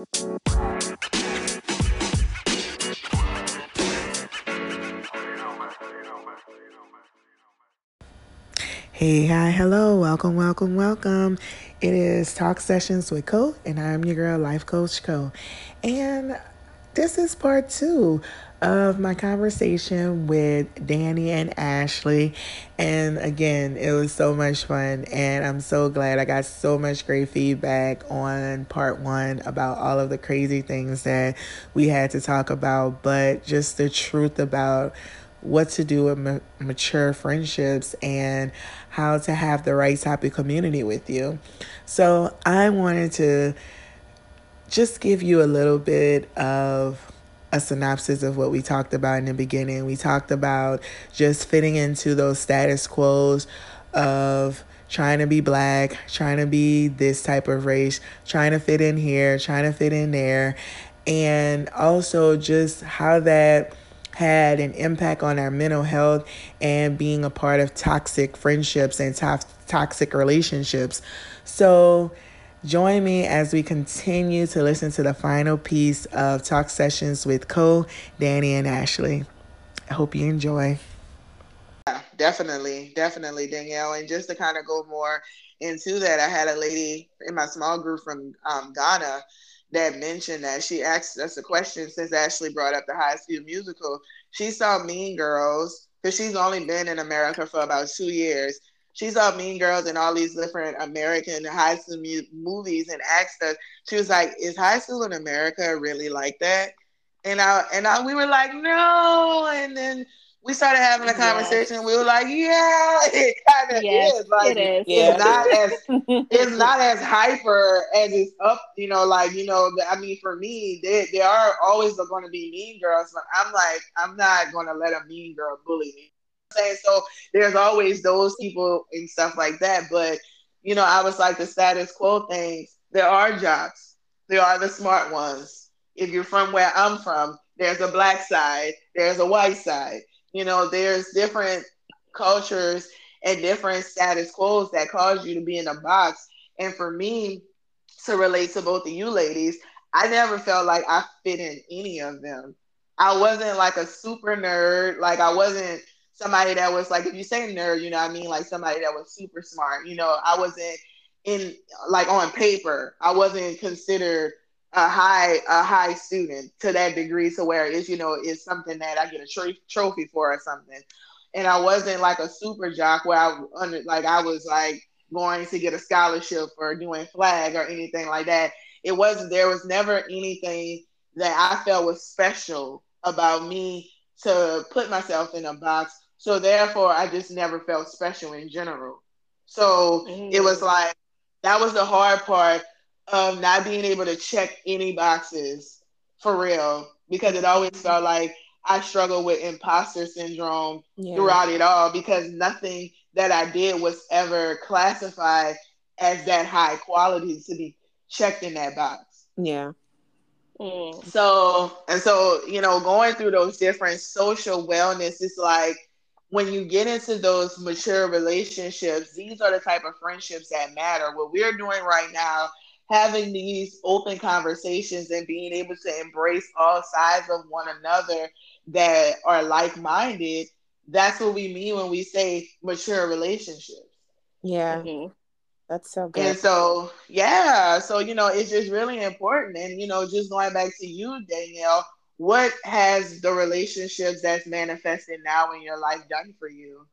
Hey, hi, hello, welcome, welcome, welcome. It is Talk Sessions with Co, and I'm your girl, Life Coach Co. And this is part two of my conversation with Danny and Ashley. And again, it was so much fun, and I'm so glad I got so much great feedback on part one about all of the crazy things that we had to talk about, but just the truth about what to do with ma- mature friendships and how to have the right type of community with you. So, I wanted to just give you a little bit of a synopsis of what we talked about in the beginning. We talked about just fitting into those status quos of trying to be black, trying to be this type of race, trying to fit in here, trying to fit in there, and also just how that had an impact on our mental health and being a part of toxic friendships and to- toxic relationships. So, join me as we continue to listen to the final piece of Talk Sessions with Co, Danny, and Ashley. I hope you enjoy. Yeah, definitely, definitely, Danielle. And just to kind of go more into that, I had a lady in my small group from um, Ghana that mentioned that she asked us a question since Ashley brought up the High School Musical. She saw Mean Girls because she's only been in America for about two years. She saw Mean Girls and all these different American high school mu- movies and asked us. She was like, "Is high school in America really like that?" And I and I, we were like, "No." And then we started having a conversation. Yes. We were like, yeah, it kind of yes, is. Like, it is. It's not as it's not as hyper as it's up. You know, like you know. I mean, for me, there there are always going to be mean girls, but I'm like, I'm not going to let a mean girl bully me. Saying so. There's always those people and stuff like that. But you know, I was like the status quo things. There are jobs. There are the smart ones. If you're from where I'm from, there's a black side. There's a white side you know, there's different cultures and different status quos that cause you to be in a box. And for me to relate to both of you ladies, I never felt like I fit in any of them. I wasn't like a super nerd. Like I wasn't somebody that was like, if you say nerd, you know I mean? Like somebody that was super smart. You know, I wasn't in like on paper, I wasn't considered a high a high student to that degree to where it's you know it's something that I get a tr- trophy for or something. And I wasn't like a super jock where I under like I was like going to get a scholarship for doing flag or anything like that. It wasn't there was never anything that I felt was special about me to put myself in a box. So therefore I just never felt special in general. So mm. it was like that was the hard part of not being able to check any boxes for real because it always felt like I struggled with imposter syndrome yeah. throughout it all because nothing that I did was ever classified as that high quality to be checked in that box. Yeah. Mm. So, and so, you know, going through those different social wellness, it's like when you get into those mature relationships, these are the type of friendships that matter. What we're doing right now having these open conversations and being able to embrace all sides of one another that are like-minded that's what we mean when we say mature relationships yeah mm-hmm. that's so good and so yeah so you know it's just really important and you know just going back to you danielle what has the relationships that's manifested now in your life done for you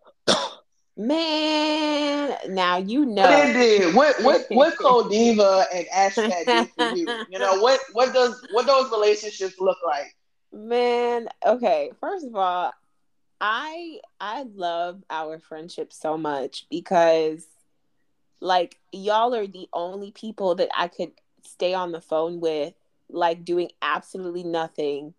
Man, now you know what it did. What what what Codiva and Ashcat did for you? You know what what does what those relationships look like? Man, okay. First of all, I I love our friendship so much because like y'all are the only people that I could stay on the phone with, like doing absolutely nothing.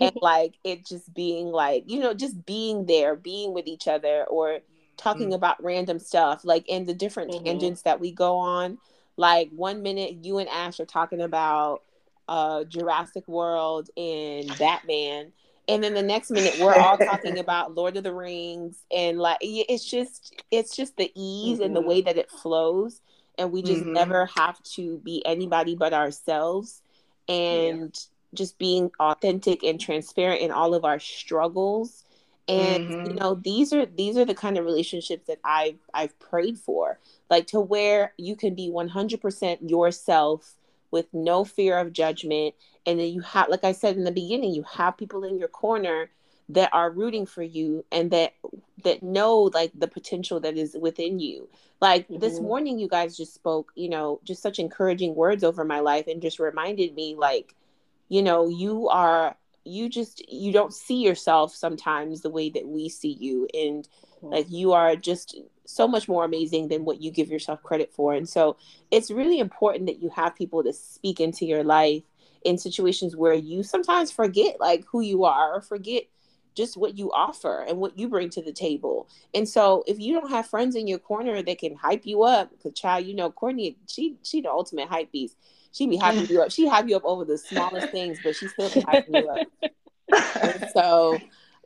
and like it just being like, you know, just being there, being with each other or talking mm-hmm. about random stuff, like in the different mm-hmm. tangents that we go on. Like one minute you and Ash are talking about uh Jurassic World and Batman. And then the next minute we're all talking about Lord of the Rings and like it's just it's just the ease mm-hmm. and the mm-hmm. way that it flows and we just mm-hmm. never have to be anybody but ourselves and yeah. just being authentic and transparent in all of our struggles and mm-hmm. you know these are these are the kind of relationships that i've i've prayed for like to where you can be 100% yourself with no fear of judgment and then you have like i said in the beginning you have people in your corner that are rooting for you and that that know like the potential that is within you. Like mm-hmm. this morning you guys just spoke you know just such encouraging words over my life and just reminded me like you know you are you just you don't see yourself sometimes the way that we see you. And like you are just so much more amazing than what you give yourself credit for. And so it's really important that you have people to speak into your life in situations where you sometimes forget like who you are or forget just what you offer and what you bring to the table. And so if you don't have friends in your corner that can hype you up, because child, you know, Courtney, she she the ultimate hype beast she be hyping you up. She hype you up over the smallest things, but she still be hyping you up. And so,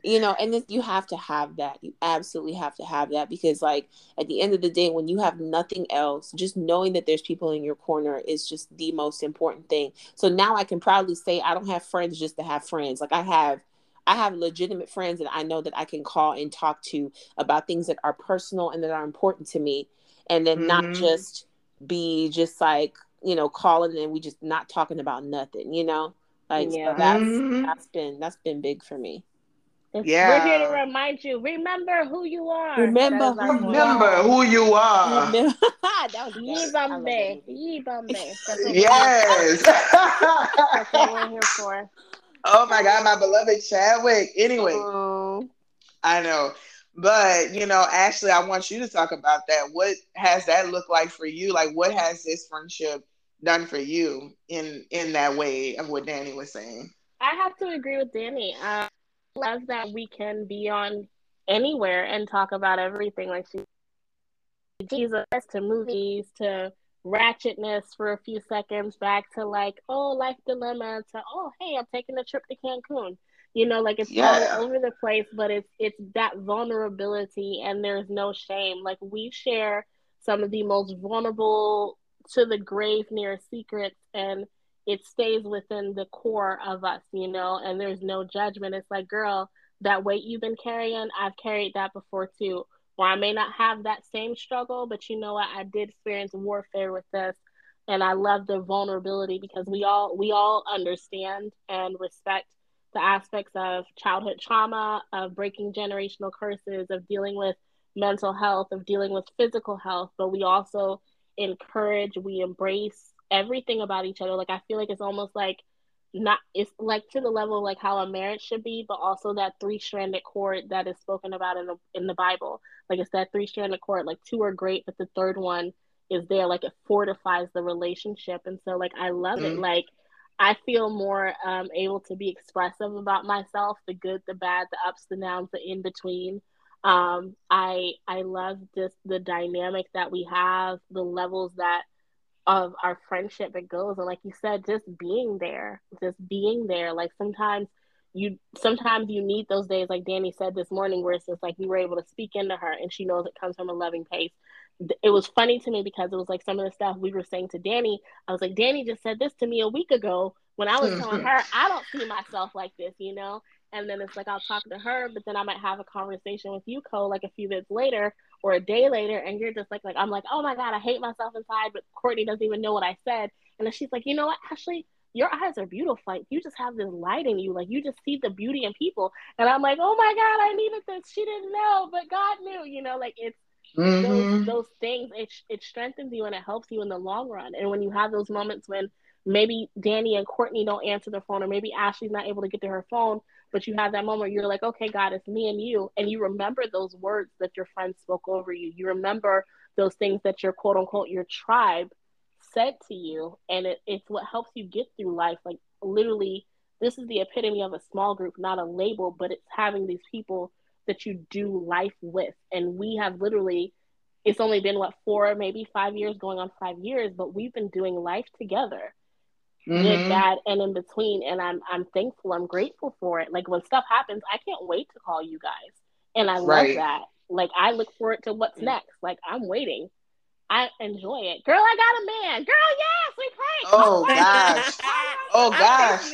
you know, and this, you have to have that. You absolutely have to have that because, like, at the end of the day, when you have nothing else, just knowing that there's people in your corner is just the most important thing. So now I can proudly say I don't have friends just to have friends. Like I have. I have legitimate friends that I know that I can call and talk to about things that are personal and that are important to me, and then mm-hmm. not just be just like you know, calling and we just not talking about nothing, you know? Like yeah. so that's mm-hmm. that's been that's been big for me. It's, yeah. We're here to remind you. Remember who you are. Remember who, remember who you are. that was Yibambe. Yibambe. Yes. That's what we're here for. Oh my God, my beloved Chadwick. Anyway, oh. I know. But you know, Ashley, I want you to talk about that. What has that looked like for you? Like, what has this friendship done for you in in that way of what Danny was saying? I have to agree with Danny. I love that we can be on anywhere and talk about everything. Like she, Jesus, to movies, to ratchetness for a few seconds, back to like, oh, life dilemma, to oh, hey, I'm taking a trip to Cancun. You know like it's yeah. all over the place but it's it's that vulnerability and there's no shame. Like we share some of the most vulnerable to the grave near secrets and it stays within the core of us you know and there's no judgment. It's like girl that weight you've been carrying i've carried that before too or i may not have that same struggle but you know what i did experience warfare with this and i love the vulnerability because we all we all understand and respect the aspects of childhood trauma, of breaking generational curses, of dealing with mental health, of dealing with physical health, but we also encourage, we embrace everything about each other. Like I feel like it's almost like not it's like to the level like how a marriage should be, but also that three stranded cord that is spoken about in the in the Bible. Like it's that three stranded cord. Like two are great, but the third one is there. Like it fortifies the relationship. And so like I love mm-hmm. it. Like I feel more um, able to be expressive about myself, the good, the bad, the ups, the downs, the in between. Um, I I love just the dynamic that we have, the levels that of our friendship it goes, and like you said, just being there, just being there. Like sometimes you sometimes you need those days, like Danny said this morning, where it's just like you were able to speak into her, and she knows it comes from a loving place it was funny to me because it was like some of the stuff we were saying to Danny. I was like, Danny just said this to me a week ago when I was mm-hmm. telling her I don't see myself like this, you know. And then it's like I'll talk to her, but then I might have a conversation with you, Cole, like a few minutes later or a day later, and you're just like, like I'm like, oh my god, I hate myself inside, but Courtney doesn't even know what I said. And then she's like, you know what, Ashley, your eyes are beautiful. Like you just have this light in you. Like you just see the beauty in people. And I'm like, oh my God, I needed this. She didn't know, but God knew, you know, like it's mm-hmm. those those things it, it strengthens you and it helps you in the long run and when you have those moments when maybe danny and courtney don't answer their phone or maybe ashley's not able to get to her phone but you have that moment where you're like okay god it's me and you and you remember those words that your friends spoke over you you remember those things that your quote unquote your tribe said to you and it, it's what helps you get through life like literally this is the epitome of a small group not a label but it's having these people that you do life with. And we have literally, it's only been what, four, maybe five years, going on five years, but we've been doing life together. Mm-hmm. Good, bad, and in between. And I'm I'm thankful, I'm grateful for it. Like when stuff happens, I can't wait to call you guys. And I right. love that. Like I look forward to what's next. Like I'm waiting. I enjoy it. Girl, I got a man. Girl, yes, we pray. Oh gosh. Oh gosh.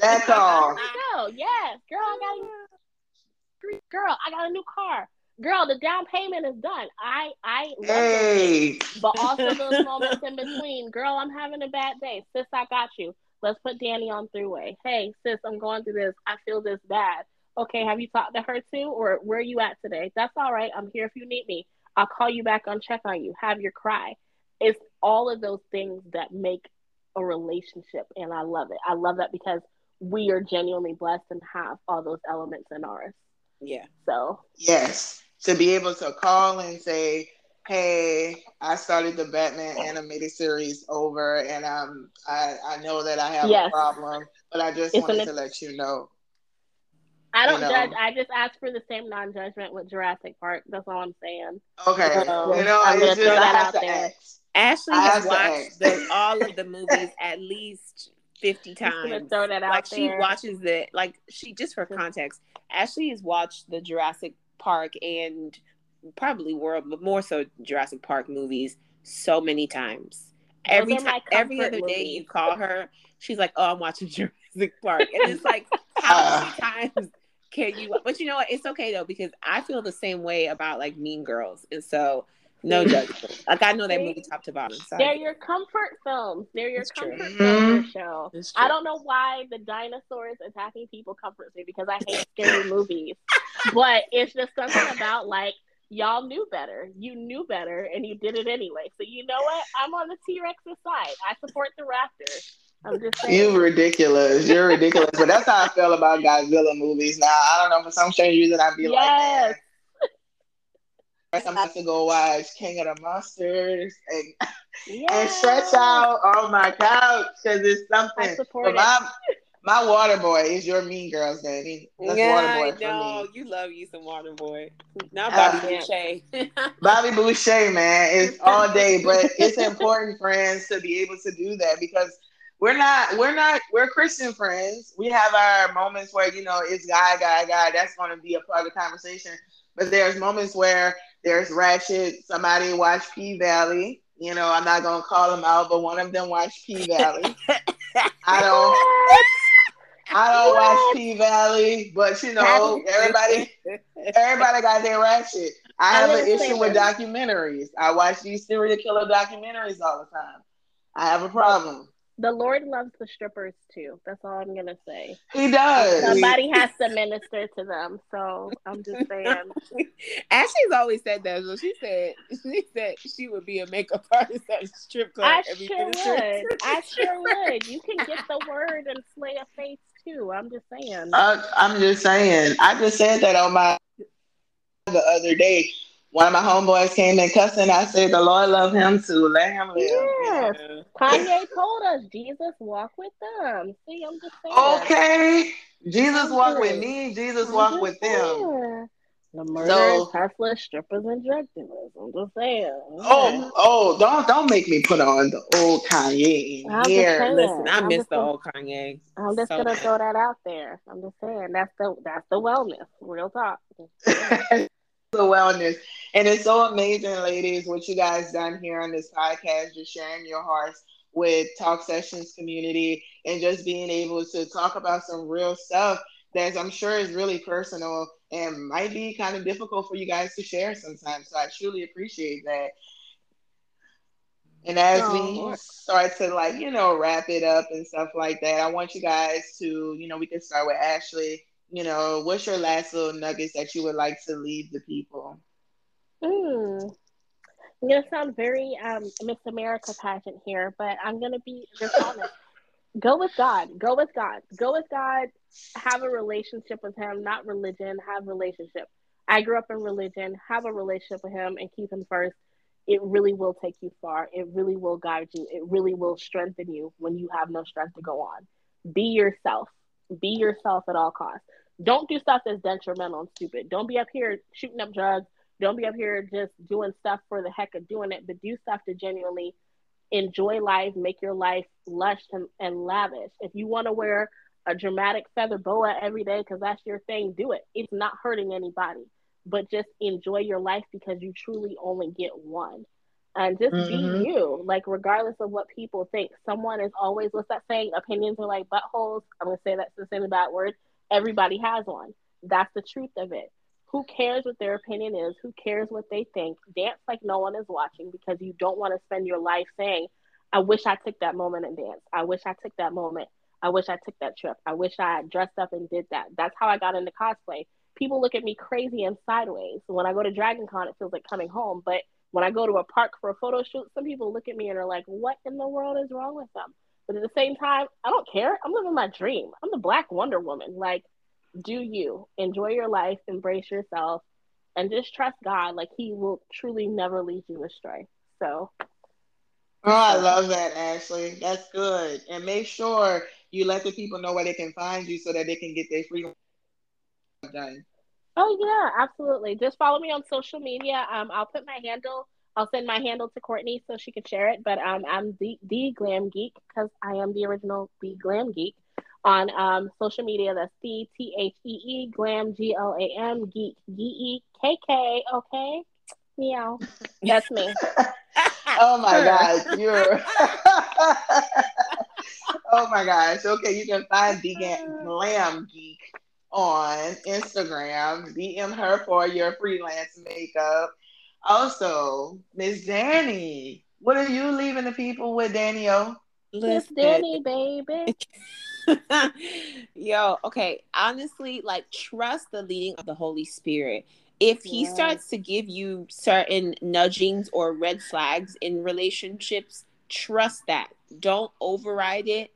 that call. Go. Yes, girl, I got girl, I got a new car. Girl, the down payment is done. I I love hey. But also those moments in between. Girl, I'm having a bad day. Sis, I got you. Let's put Danny on three way. Hey, sis, I'm going through this. I feel this bad. Okay, have you talked to her too? Or where are you at today? That's all right. I'm here if you need me. I'll call you back on check on you. Have your cry. It's all of those things that make a relationship. And I love it. I love that because we are genuinely blessed and have all those elements in ours. Yeah. So, yes, to be able to call and say, hey, I started the Batman animated series over, and um, I I know that I have yes. a problem, but I just it's wanted to let you know. I don't you know. judge. I just ask for the same non-judgment with Jurassic Park. That's all I'm saying. Okay, so, you know, I'm gonna throw that out there. Ask. Ashley has watched the, all of the movies at least fifty times. Throw that out like there. she watches it. Like she just for context, Ashley has watched the Jurassic Park and probably world, but more so Jurassic Park movies so many times. Every time, every other movies. day you call her, she's like, "Oh, I'm watching Jurassic Park," and it's like, how many times can you? But you know what? It's okay though because I feel the same way about like Mean Girls, and so no judgment. Like I know that movie top to bottom. Sorry. They're your comfort films. They're your it's comfort true. film mm-hmm. show. I don't know why the dinosaurs attacking people comforts me because I hate scary movies. But it's just something about like y'all knew better. You knew better and you did it anyway. So you know what? I'm on the T Rex's side. I support the Raptors. I'm just saying. You ridiculous. You're ridiculous. but that's how I feel about Godzilla movies now. I don't know, for some strange reason I'd be yes. like, man. I'm about to go watch King of the Monsters and, yes. and stretch out on my couch because it's something. I support but my, my water boy is your Mean Girls, Danny. That's yeah, water boy no, me. you love you some water boy. Not Bobby uh, Boucher. Bobby Boucher, man, it's all day, but it's important, friends, to be able to do that because we're not, we're not, we're Christian friends. We have our moments where you know it's guy, guy, guy. That's going to be a part of the conversation. But there's moments where there's Ratchet. Somebody watch P Valley. You know, I'm not gonna call them out, but one of them watched P Valley. I don't. I don't watch P Valley, but you know, everybody, everybody got their ratchet. I have an issue with documentaries. I watch these serial killer documentaries all the time. I have a problem. The Lord loves the strippers too. That's all I'm gonna say. He does. Somebody has to minister to them. So I'm just saying. Ashley's always said that. So she said she said she would be a makeup artist at a strip club. I sure would. I sure would. You can get the word and slay a face too. I'm just saying. Uh, I'm just saying. I just said that on my the other day. One of my homeboys came in cussing. I said, "The Lord love him too. Let him live." Yes, yeah. Kanye told us Jesus walk with them. See, I'm just saying. Okay, Jesus walk with me. Jesus walk with them. The murderers, so, hustlers, strippers, and drug dealers. I'm just saying. Oh, oh, don't don't make me put on the old Kanye in here. Listen, I miss the old Kanye. I'm just so gonna bad. throw that out there. I'm just saying that's the that's the wellness. Real talk. the wellness, and it's so amazing, ladies, what you guys done here on this podcast, just sharing your hearts with Talk Sessions community, and just being able to talk about some real stuff that I'm sure is really personal and might be kind of difficult for you guys to share sometimes. So I truly appreciate that. And as we start to like, you know, wrap it up and stuff like that, I want you guys to, you know, we can start with Ashley. You know, what's your last little nuggets that you would like to leave the people? Mm. I'm gonna sound very um, Miss America pageant here, but I'm gonna be just honest go with God. Go with God. Go with God. Have a relationship with Him, not religion. Have relationship. I grew up in religion. Have a relationship with Him and keep Him first. It really will take you far. It really will guide you. It really will strengthen you when you have no strength to go on. Be yourself. Be yourself at all costs. Don't do stuff that's detrimental and stupid. Don't be up here shooting up drugs. Don't be up here just doing stuff for the heck of doing it, but do stuff to genuinely enjoy life, make your life lush and, and lavish. If you want to wear a dramatic feather boa every day because that's your thing, do it. It's not hurting anybody, but just enjoy your life because you truly only get one. And just mm-hmm. be you. Like regardless of what people think, someone is always what's that saying? Opinions are like buttholes. I'm gonna say that's the same bad word. Everybody has one. That's the truth of it. Who cares what their opinion is? Who cares what they think? Dance like no one is watching because you don't want to spend your life saying, I wish I took that moment and danced. I wish I took that moment. I wish I took that trip. I wish I dressed up and did that. That's how I got into cosplay. People look at me crazy and sideways. When I go to Dragon Con, it feels like coming home. But when I go to a park for a photo shoot, some people look at me and are like, what in the world is wrong with them? But at the same time, I don't care. I'm living my dream. I'm the Black Wonder Woman. Like, do you enjoy your life, embrace yourself, and just trust God. Like, He will truly never lead you astray. So, Oh, I love that, Ashley. That's good. And make sure you let the people know where they can find you so that they can get their freedom done. Oh yeah, absolutely. Just follow me on social media. Um, I'll put my handle. I'll send my handle to Courtney so she can share it. But um, I'm the the Glam Geek because I am the original the Glam Geek on um social media. That's the T H E E Glam G L A M Geek G E K K. Okay, meow. That's me. oh my god, you're. oh my gosh. Okay, you can find the Glam Geek on Instagram. DM her for your freelance makeup. Also, Miss Danny, what are you leaving the people with, Daniel? Miss Danny, baby. Yo, okay. Honestly, like trust the leading of the Holy Spirit. If he yes. starts to give you certain nudgings or red flags in relationships, trust that. Don't override it.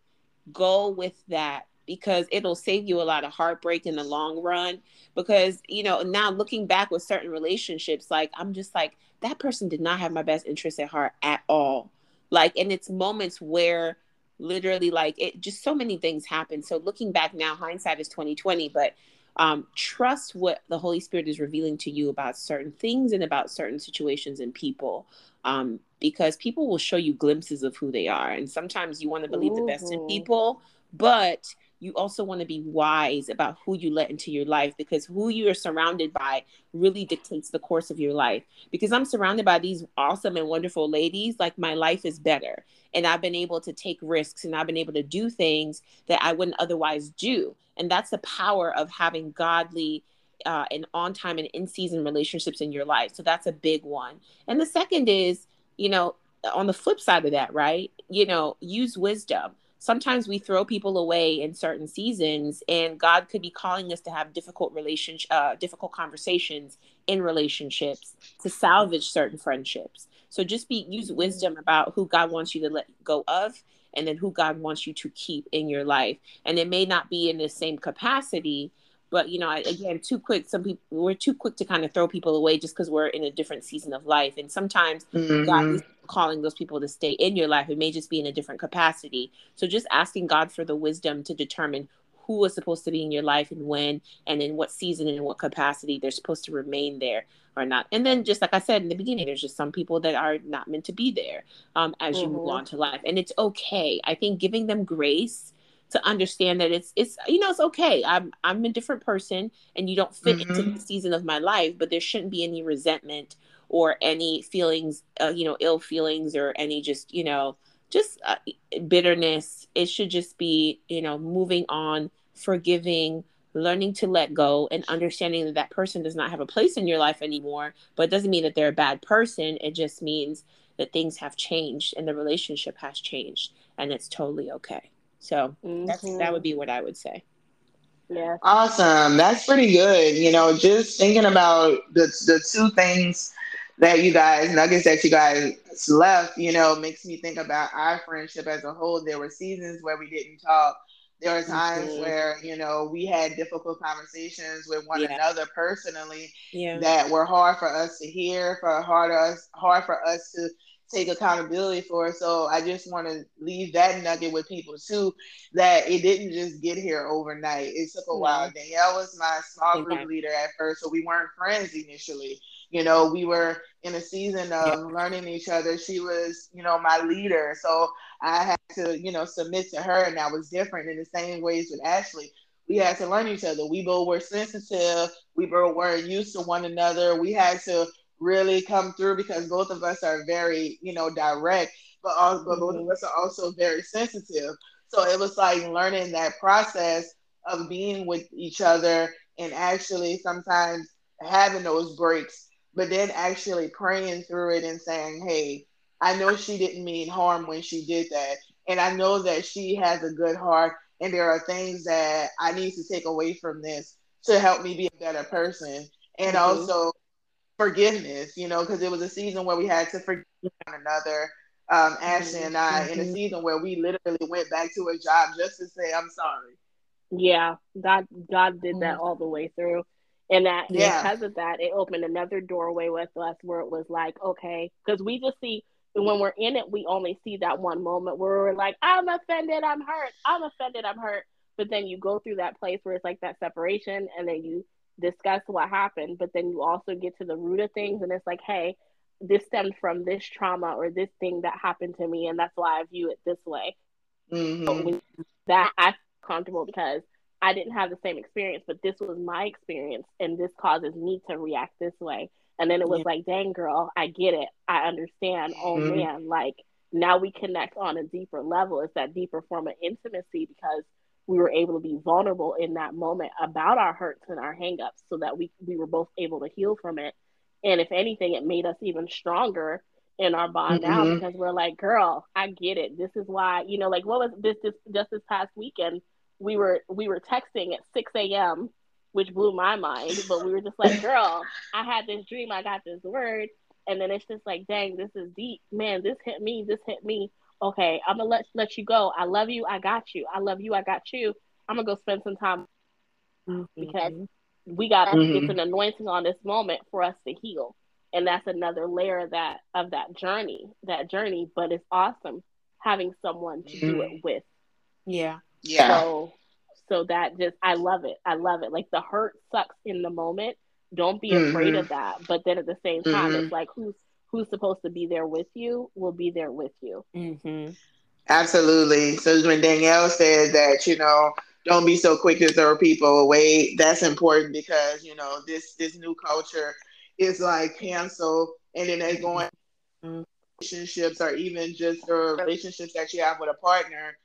Go with that because it'll save you a lot of heartbreak in the long run. Because, you know, now looking back with certain relationships, like I'm just like, that person did not have my best interest at heart at all. Like, and it's moments where literally like it just so many things happen. So looking back now, hindsight is 2020, but um, trust what the Holy Spirit is revealing to you about certain things and about certain situations and people. Um, because people will show you glimpses of who they are. And sometimes you want to believe Ooh. the best in people, but you also want to be wise about who you let into your life because who you are surrounded by really dictates the course of your life. Because I'm surrounded by these awesome and wonderful ladies, like my life is better. And I've been able to take risks and I've been able to do things that I wouldn't otherwise do. And that's the power of having godly uh, and on time and in season relationships in your life. So that's a big one. And the second is, you know, on the flip side of that, right? You know, use wisdom sometimes we throw people away in certain seasons and god could be calling us to have difficult relationship uh, difficult conversations in relationships to salvage certain friendships. So just be use wisdom about who god wants you to let go of and then who god wants you to keep in your life. And it may not be in the same capacity but you know again too quick some people we're too quick to kind of throw people away just because we're in a different season of life and sometimes mm-hmm. god is calling those people to stay in your life it may just be in a different capacity so just asking god for the wisdom to determine who is supposed to be in your life and when and in what season and in what capacity they're supposed to remain there or not and then just like i said in the beginning there's just some people that are not meant to be there um, as mm-hmm. you move mm-hmm. on to life and it's okay i think giving them grace to understand that it's it's you know it's okay. I'm i'm a different person and you don't fit mm-hmm. into the season of my life but there shouldn't be any resentment or any feelings uh, you know ill feelings or any just you know just uh, bitterness. It should just be you know moving on forgiving learning to let go and understanding that that person does not have a place in your life anymore. But it doesn't mean that they're a bad person. It just means that things have changed and the relationship has changed and it's totally okay so mm-hmm. that's that would be what I would say. Yeah. Awesome. That's pretty good. You know, just thinking about the the two things that you guys nuggets that you guys left, you know, makes me think about our friendship as a whole. There were seasons where we didn't talk. There were times mm-hmm. where, you know, we had difficult conversations with one yeah. another personally yeah. that were hard for us to hear, for hard us hard for us to take accountability for. So I just want to leave that nugget with people too, that it didn't just get here overnight. It took a mm-hmm. while. Danielle was my small group leader at first, so we weren't friends initially. You know, we were in a season of yeah. learning each other. She was, you know, my leader. So I had to, you know, submit to her and that was different in the same ways with Ashley. We had to learn each other. We both were sensitive. We both weren't used to one another. We had to really come through because both of us are very, you know, direct, but also but both of Mhm. us are also very sensitive. So it was like learning that process of being with each other and actually sometimes having those breaks, but then actually praying through it and saying, Hey, I know she didn't mean harm when she did that. And I know that she has a good heart and there are things that I need to take away from this to help me be a better person. And Mhm. also forgiveness, you know, because it was a season where we had to forgive one another. Um, Ashley and I, in a Mhm. season where we literally went back to a job just to say, I'm sorry. Yeah, God God did that Mhm. all the way through. And that Yeah. because of that, it opened another doorway with us where it was like, okay, because we just see when we're in it, we only see that one moment where we're like, I'm offended, I'm hurt, I'm offended, I'm hurt. But then you go through that place where it's like that separation and then you discuss what happened, but then you also get to the root of things and it's like, hey, this stemmed from this trauma or this thing that happened to me, and that's why I view it this way Mhm. with that I feel comfortable because I didn't have the same experience, but this was my experience, and this causes me to react this way. And then it was Yeah. like, dang, girl, I get it. I understand. Oh, Mhm. man. Like, now we connect on a deeper level. It's that deeper form of intimacy because we were able to be vulnerable in that moment about our hurts and our hangups so that we, we were both able to heal from it. And if anything, it made us even stronger in our bond now Mhm. because we're like, girl, I get it. This is why, you know, like what was this, this just this past weekend? We were we were texting at 6 a.m., which blew my mind, but we were just like, girl, I had this dream, I got this word, and then it's just like, dang, this is deep. Man, this hit me, this hit me. Okay, I'm gonna let let you go. I love you, I got you. I love you, I got you. I'm gonna go spend some time because Mhm. we got Mhm. it's an anointing on this moment for us to heal and that's another layer of that of that journey that journey but it's awesome having someone to do it with yeah. Yeah. so so that just i love it i love it like the hurt sucks in the moment don't be afraid Mhm. of that but then at the same time it's like who's who's supposed to be there with you will be there with you Mm-hmm. Absolutely. So when Danielle said that, you know, don't be so quick to throw people away, that's important because, you know, this this new culture is like cancel and then they go in Mhm. relationships or even just the relationships that you have with a partner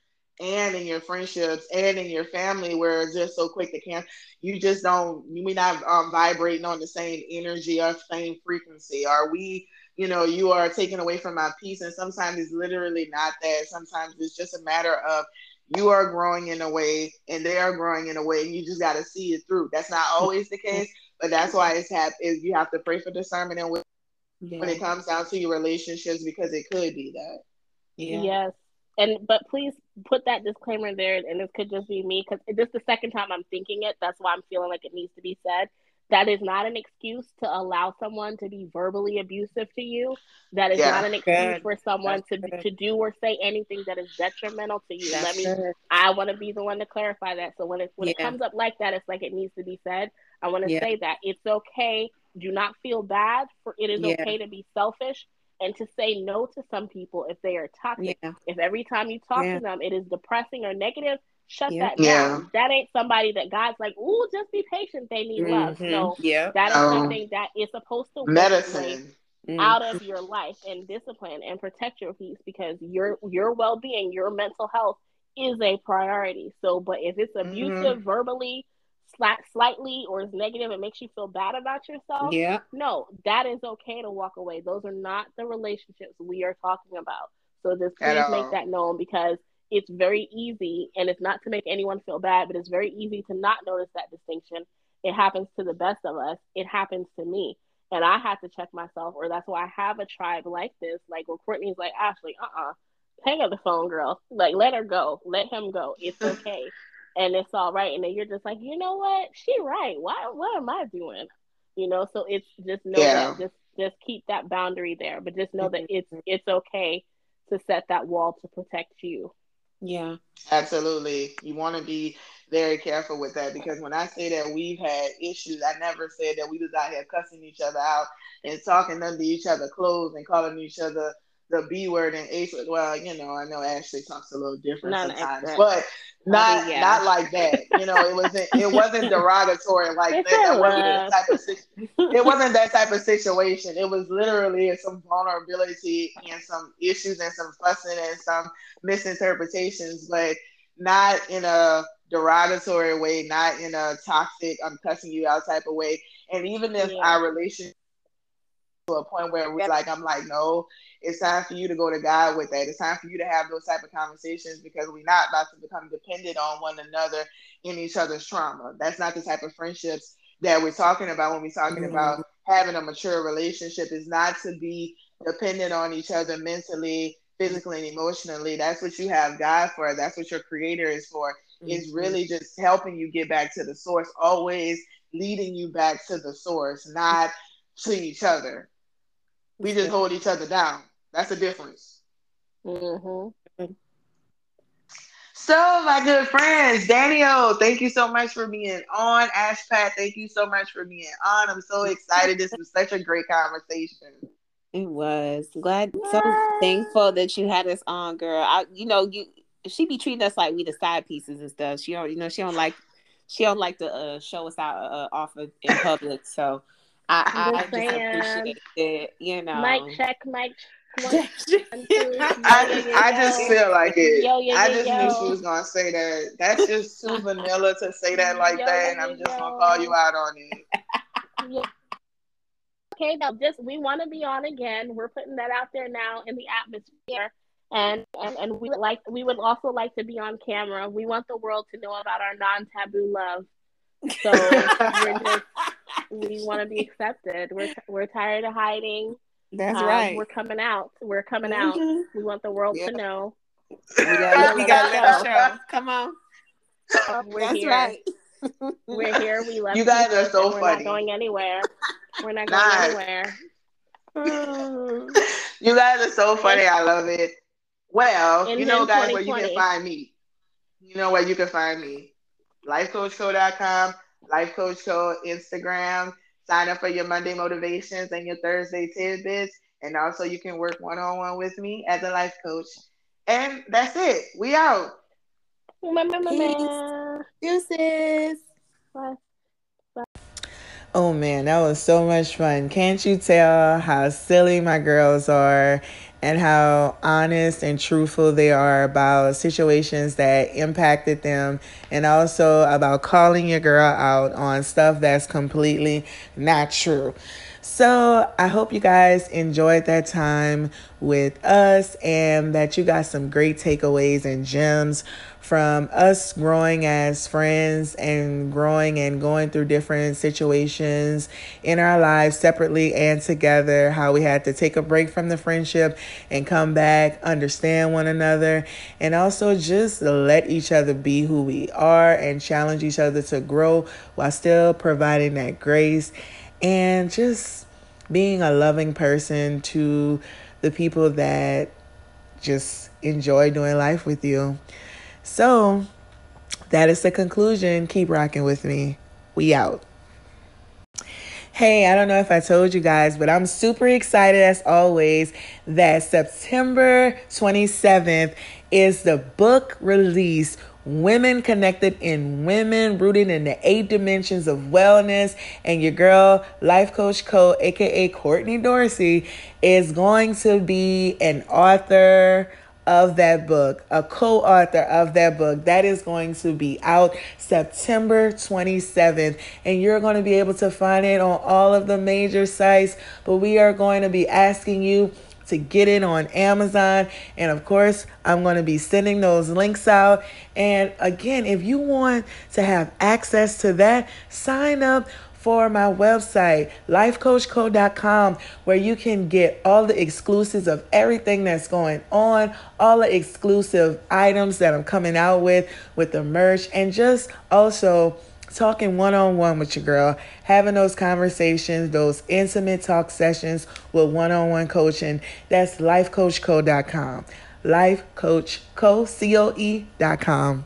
and in your friendships and in your family where it's just so quick to cancel. You just don't we're not um, vibrating on the same energy or same frequency. Are we you know, you are taken away from my peace. And sometimes it's literally not that. Sometimes it's just a matter of you are growing in a way and they are growing in a way, and you just got to see it through. That's not always the case, but that's why it's hap- is you have to pray for discernment and when it comes down to your relationships because it could be that. Yeah. Yes. And but please put that disclaimer there, and this could just be me because this is the second time I'm thinking it. That's why I'm feeling like it needs to be said. That is not an excuse to allow someone to be verbally abusive to you. That is Yeah. not an excuse Good. for someone to good. to do or say anything that is detrimental to you. That's Let me. good. I want to be the one to clarify that. So when it when it comes up like that, it's like it needs to be said. I want to Yeah. say that it's okay. Do not feel bad for it is Yeah. okay to be selfish and to say no to some people if they are toxic. Yeah. If every time you talk Yeah. to them it is depressing or negative, shut Yeah. that down. Yeah. That ain't somebody that God's like, ooh, just be patient. They need love. Mhm. No, Yep. that is No. something that is supposed to work Medicine. Mm. out of your life and discipline and protect your peace because your your well being, your mental health is a priority. So, but if it's abusive verbally, slight, slightly, or is negative, it makes you feel bad about yourself. Yeah. No, that is okay to walk away. Those are not the relationships we are talking about. So just please make that known because it's very easy, and it's not to make anyone feel bad, but it's very easy to not notice that distinction. It happens to the best of us. It happens to me. And I had to check myself, or that's why I have a tribe like this, like where Courtney's like, Ashley, uh uh hang up the phone, girl. Like, let her go. Let him go. It's okay. and it's all right. And then you're just like, you know what? She right. Why what am I doing? You know, so it's just know Yeah. that just just keep that boundary there. But just know that it's it's okay to set that wall to protect you. Yeah. Absolutely. You want to be very careful with that because when I say that we've had issues, I never said that we was out here cussing each other out and talking under each other clothes and calling each other the B word and word. Well, you know, I know Ashley talks a little different not sometimes, but not yeah. not like that. You know, it wasn't it wasn't derogatory like that. That wasn't that type of it wasn't that type of situation. It was literally some vulnerability and some issues and some fussing and some misinterpretations, but not in a derogatory way, not in a toxic, I'm cussing you out type of way. And even if yeah. our relationship to a point where we're like, I'm like, no, it's time for you to go to God with that. It's time for you to have those type of conversations because we're not about to become dependent on one another in each other's trauma. That's not the type of friendships that we're talking about when we're talking mm-hmm. about having a mature relationship. Is not to be dependent on each other mentally, physically, and emotionally. That's what you have God for. That's what your creator is for. Mm-hmm. Is really just helping you get back to the source, always leading you back to the source, not to each other. We just hold each other down. That's the difference. Mm-hmm. So, my good friends, Daniel, thank you so much for being on. Ash Pat, thank you so much for being on. I'm so excited. this was such a great conversation. It was. Glad so thankful that you had us on, girl. I you know, you she be treating us like we the side pieces and stuff. She don't you know, she don't like she don't like to uh, show us out uh, off of, in public. So I, I just appreciate it. You know, mic check, mic I, I just feel like it. Yo, yo, I just yo. knew she was gonna say that. That's just too vanilla to say that like that, and I'm just gonna call you out on it. Yeah. Okay, now just we want to be on again. We're putting that out there now in the atmosphere, and and and we would like we would also like to be on camera. We want the world to know about our non-taboo love. So we're just we want to be accepted. We're we're tired of hiding. That's um, right. We're coming out. We're coming out. Mm-hmm. We want the world to know. We got, we got let show. Come on. we're That's here. right. we're here. We love you guys are so we're funny. We're not going anywhere. We're not going nah. anywhere. you guys are so funny. I love it. Well, you know, guys, where you can find me. You know where you can find me. LifeCoachCo.com Life Coach Show Instagram. Sign up for your Monday motivations and your Thursday tidbits. And also, you can work one on one with me as a life coach. And that's it. We out. Deuces. Bye. Oh man, that was so much fun. Can't you tell how silly my girls are and how honest and truthful they are about situations that impacted them and also about calling your girl out on stuff that's completely not true. So, I hope you guys enjoyed that time with us and that you got some great takeaways and gems from us growing as friends and growing and going through different situations in our lives separately and together, how we had to take a break from the friendship and come back, understand one another, and also just let each other be who we are and challenge each other to grow while still providing that grace and just being a loving person to the people that just enjoy doing life with you. So that is the conclusion. Keep rocking with me. We out. Hey, I don't know if I told you guys, but I'm super excited as always that September 27th is the book release Women Connected in Women, rooted in the eight dimensions of wellness. And your girl, Life Coach Co., aka Courtney Dorsey, is going to be an author of that book, a co author of that book. That is going to be out September 27th, and you're going to be able to find it on all of the major sites. But we are going to be asking you to get it on Amazon. And of course, I'm going to be sending those links out. And again, if you want to have access to that, sign up for my website, lifecoachco.com, where you can get all the exclusives of everything that's going on, all the exclusive items that I'm coming out with, with the merch, and just also talking one on one with your girl, having those conversations, those intimate talk sessions with one on one coaching. That's lifecoachco.com. Lifecoachco.com.